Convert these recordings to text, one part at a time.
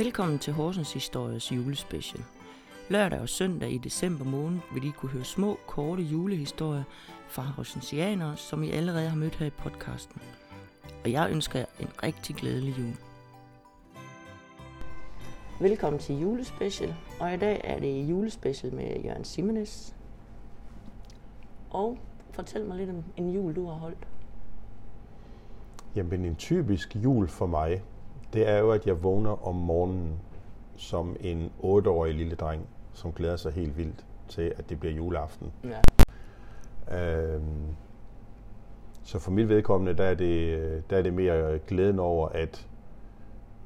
Velkommen til Horsens Histories julespecial. Lørdag og søndag i december måned vil I kunne høre små, korte julehistorier fra horsensianere, som I allerede har mødt her i podcasten. Og jeg ønsker jer en rigtig glædelig jul. Velkommen til julespecial, og i dag er det julespecial med Jørgen Simenes. Og fortæl mig lidt om en jul, du har holdt. Jamen en typisk jul for mig, det er jo, at jeg vågner om morgenen som en 8-årig lille dreng, som glæder sig helt vildt til, at det bliver juleaften. Ja. Øhm, så for mit vedkommende, der er, det, der er det mere glæden over, at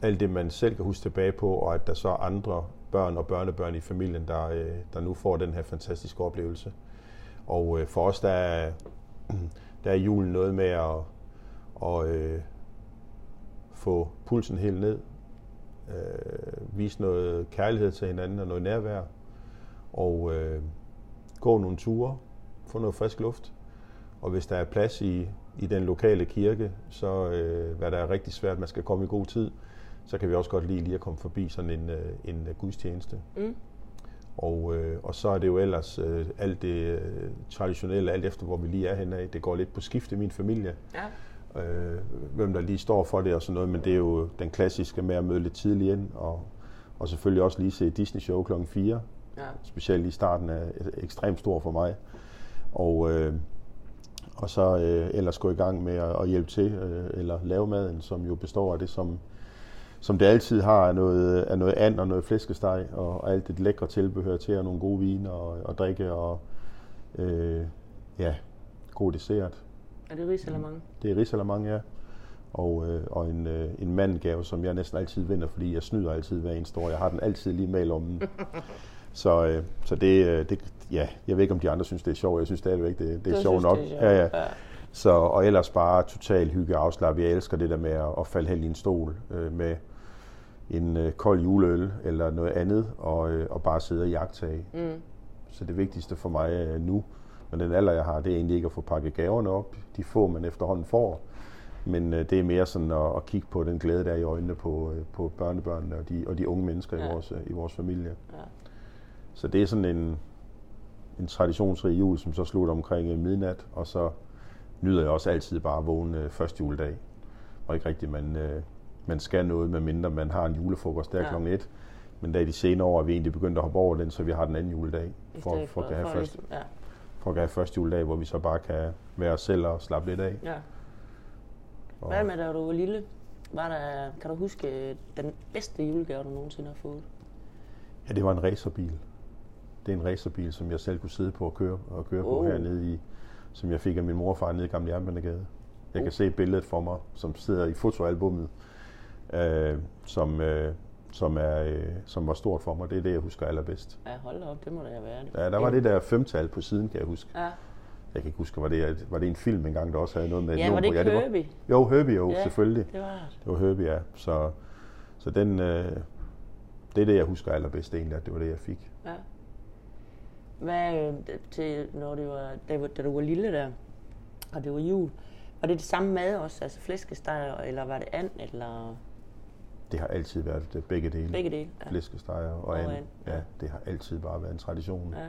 alt det, man selv kan huske tilbage på, og at der så er andre børn og børnebørn i familien, der, øh, der nu får den her fantastiske oplevelse. Og øh, for os, der er, der er julen noget med at, at øh, få pulsen helt ned, øh, vise noget kærlighed til hinanden og noget nærvær, og øh, gå nogle ture, få noget frisk luft. Og hvis der er plads i, i den lokale kirke, så øh, hvad der er rigtig svært, man skal komme i god tid, så kan vi også godt lide lige at komme forbi sådan en, øh, en gudstjeneste. Mm. Og, øh, og så er det jo ellers øh, alt det øh, traditionelle, alt efter hvor vi lige er henne af. Det går lidt på skift i min familie, Ja. Øh, hvem der lige står for det og sådan noget, men det er jo den klassiske med at møde lidt tidligt ind, og, og selvfølgelig også lige se Disney-show klokken 4, Ja. specielt i starten er ekstremt stor for mig. Og, øh, og så øh, ellers gå i gang med at, at hjælpe til, øh, eller lave maden, som jo består af det, som, som det altid har, af noget, af noget and og noget flæskesteg, og, og alt det lækre tilbehør til, og nogle gode vine og, og drikke, og øh, ja, god dessert. Er det risalamande? Det er risalamande, ja. Og, øh, og en, øh, en mandgave, som jeg næsten altid vinder, fordi jeg snyder altid hver eneste år. Jeg har den altid lige med i lommen. så øh, så det, øh, det, ja, jeg ved ikke, om de andre synes, det er sjovt. Jeg synes stadigvæk, det, det er Du sjovt nok. det er sjovt, Ja, ja. ja. Så, og ellers bare total hygge og afslappe. Jeg elsker det der med at, at falde hen i en stol øh, med en øh, kold juleøl eller noget andet, og, øh, og bare sidde og jagtage. Mm. Så det vigtigste for mig øh, nu, med den alder, jeg har, det er egentlig ikke at få pakket gaverne op. De få, man efterhånden får. Men øh, det er mere sådan at, at kigge på den glæde, der er i øjnene på, øh, på børnebørnene og de, og de unge mennesker Ja. i, vores, øh, i vores familie. Ja. Så det er sådan en, en traditionsrig jul, som så slutter omkring øh, midnat, og så nyder jeg også altid bare at vågne øh, første juledag. Og ikke rigtigt, man, øh, man skal noget, medmindre man har en julefrokost der Ja. klokken et. Men da i de senere år er vi egentlig begyndt at hoppe over den, så vi har den anden juledag. For, stedet for, at, have for første, Ja. For at have første juledag, hvor vi så bare kan være os selv og slappe lidt af. ja. Og, Hvad med, da du var lille? Var der, kan du huske den bedste julegave, du nogensinde har fået? Ja, det var en racerbil. Det er en racerbil, som jeg selv kunne sidde på og køre, og køre på Oh. hernede i, som jeg fik af min mor og far nede i Gamle Jernbanegade. Jeg kan Oh. se billedet for mig, som sidder i fotoalbummet, øh, som, øh, som, er, øh, som var stort for mig. Det er det, jeg husker allerbedst. Ja, hold da op, det må det have været. Ja, der var det der femtal på siden, kan jeg huske. Ja, Jeg kan ikke huske, var det, var det en film engang, der også havde noget med ja var det ikke ja, var, Herbie? Jo, Herbie, jo, Ja. selvfølgelig. Det var det. Det var Herbie, ja. Så, så den, øh, det er det, jeg husker allerbedst egentlig, at det var det, jeg fik. Ja. Hvad øh, til, når det var, da, da du var lille der, og det var jul, var det det samme mad også, altså flæskesteg, eller var det and, eller Det har altid været det, begge dele. begge dele? Ja. Flæskesteger og, Og and. and, ja. Ja, det har altid bare været en tradition. ja.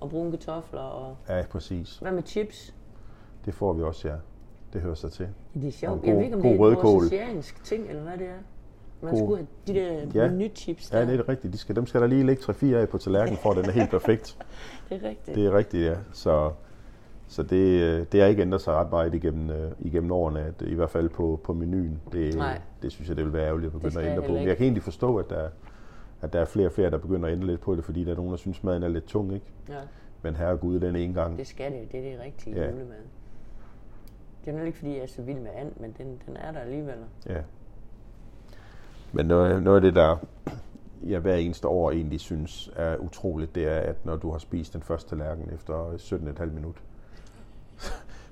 Og brune kartofler, og Ja, præcis. hvad med chips? Det får vi også, ja. Det hører sig til. Det er sjovt. Jeg ved ikke, om det er en ting, eller hvad det er. Man God- skulle have de der Ja. menü-chips der. Ja, det er rigtigt. De skal, dem skal der lige ligge 3-4 af på tallerkenen, for at den er helt perfekt. det er rigtigt. Det er rigtigt, ja. Så, så det, øh, det har ikke ændret sig ret meget igennem, øh, igennem årene, at, i hvert fald på, på menuen. Det, Nej. det synes jeg, det vil være ærgerligt at begynde at ændre på. Men jeg kan egentlig forstå, at der, at der er flere og flere, der begynder at ændre lidt på det, fordi der er nogen, der synes, maden er lidt tung, ikke? Ja, Men herregud, den ene gang. det skal det. Det er det rigtige Ja. julemad. Det er nok ikke, fordi jeg er så vild med and, men den, den er der alligevel. Ja. Men noget, noget af det, der jeg hver eneste år egentlig synes er utroligt, det er, at når du har spist den første tallerken efter 17,5 minut,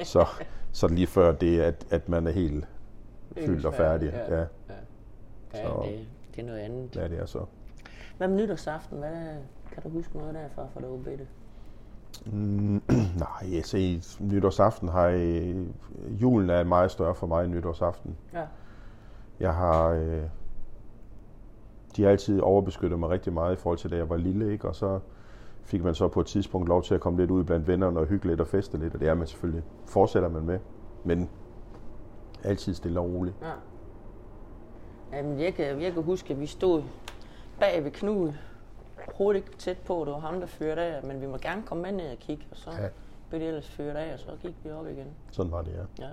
så, så det lige før det, at, at man er helt fyldt og færdig. Ja. Ja, Ja, ja Så- det, det er noget andet. ja, det er så. Hvad med nytårsaften? Hvad, kan du huske noget derfra, fra var bitte? Mm, nej, jeg ser, nytårsaften har jeg, julen er meget større for mig end nytårsaften. Ja. Jeg har, øh, de har altid overbeskyttet mig rigtig meget i forhold til, da jeg var lille, ikke? Og så fik man så på et tidspunkt lov til at komme lidt ud blandt vennerne og hygge lidt og feste lidt, og det er man selvfølgelig, fortsætter man med, men altid stille og roligt. Ja. Jamen, jeg kan, jeg kan huske, at vi stod bag ved Knud, hurtigt tæt på, det var ham, der førte af, men vi må gerne komme med ned og kigge, og så ja. blev det ellers ført af, og så gik vi op igen. Sådan var det, ja. ja.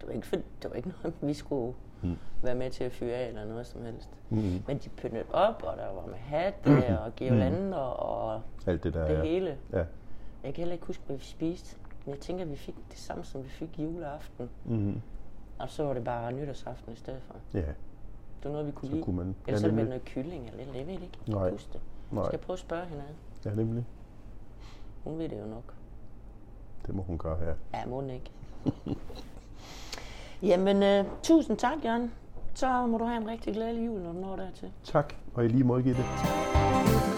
Det var ikke, for, det var ikke noget, vi skulle mm. være med til at fyre af eller noget som helst. Mm. Men de pyntede op, og der var med hat mm. og girlander mm. og alt det, der, det ja. hele. Ja. Jeg kan heller ikke huske, hvad vi spiste. Men jeg tænker, at vi fik det samme, som vi fik juleaften. Mm. Og så var det bare nytårsaften i stedet for. Ja. Det var noget, vi kunne så lide. Kunne man, Ellers ja, er det noget kylling eller lidt. Jeg ved ikke. Jeg Nej. huske det. Nej. Skal jeg prøve at spørge hinanden? Ja, nemlig. Hun ved det jo nok. Det må hun gøre her. Ja, må hun ikke. Jamen, øh, tusind tak, Jørgen. Så må du have en rigtig glædelig jul, når du når dertil. Tak, og i lige måde, Gitte. Tak.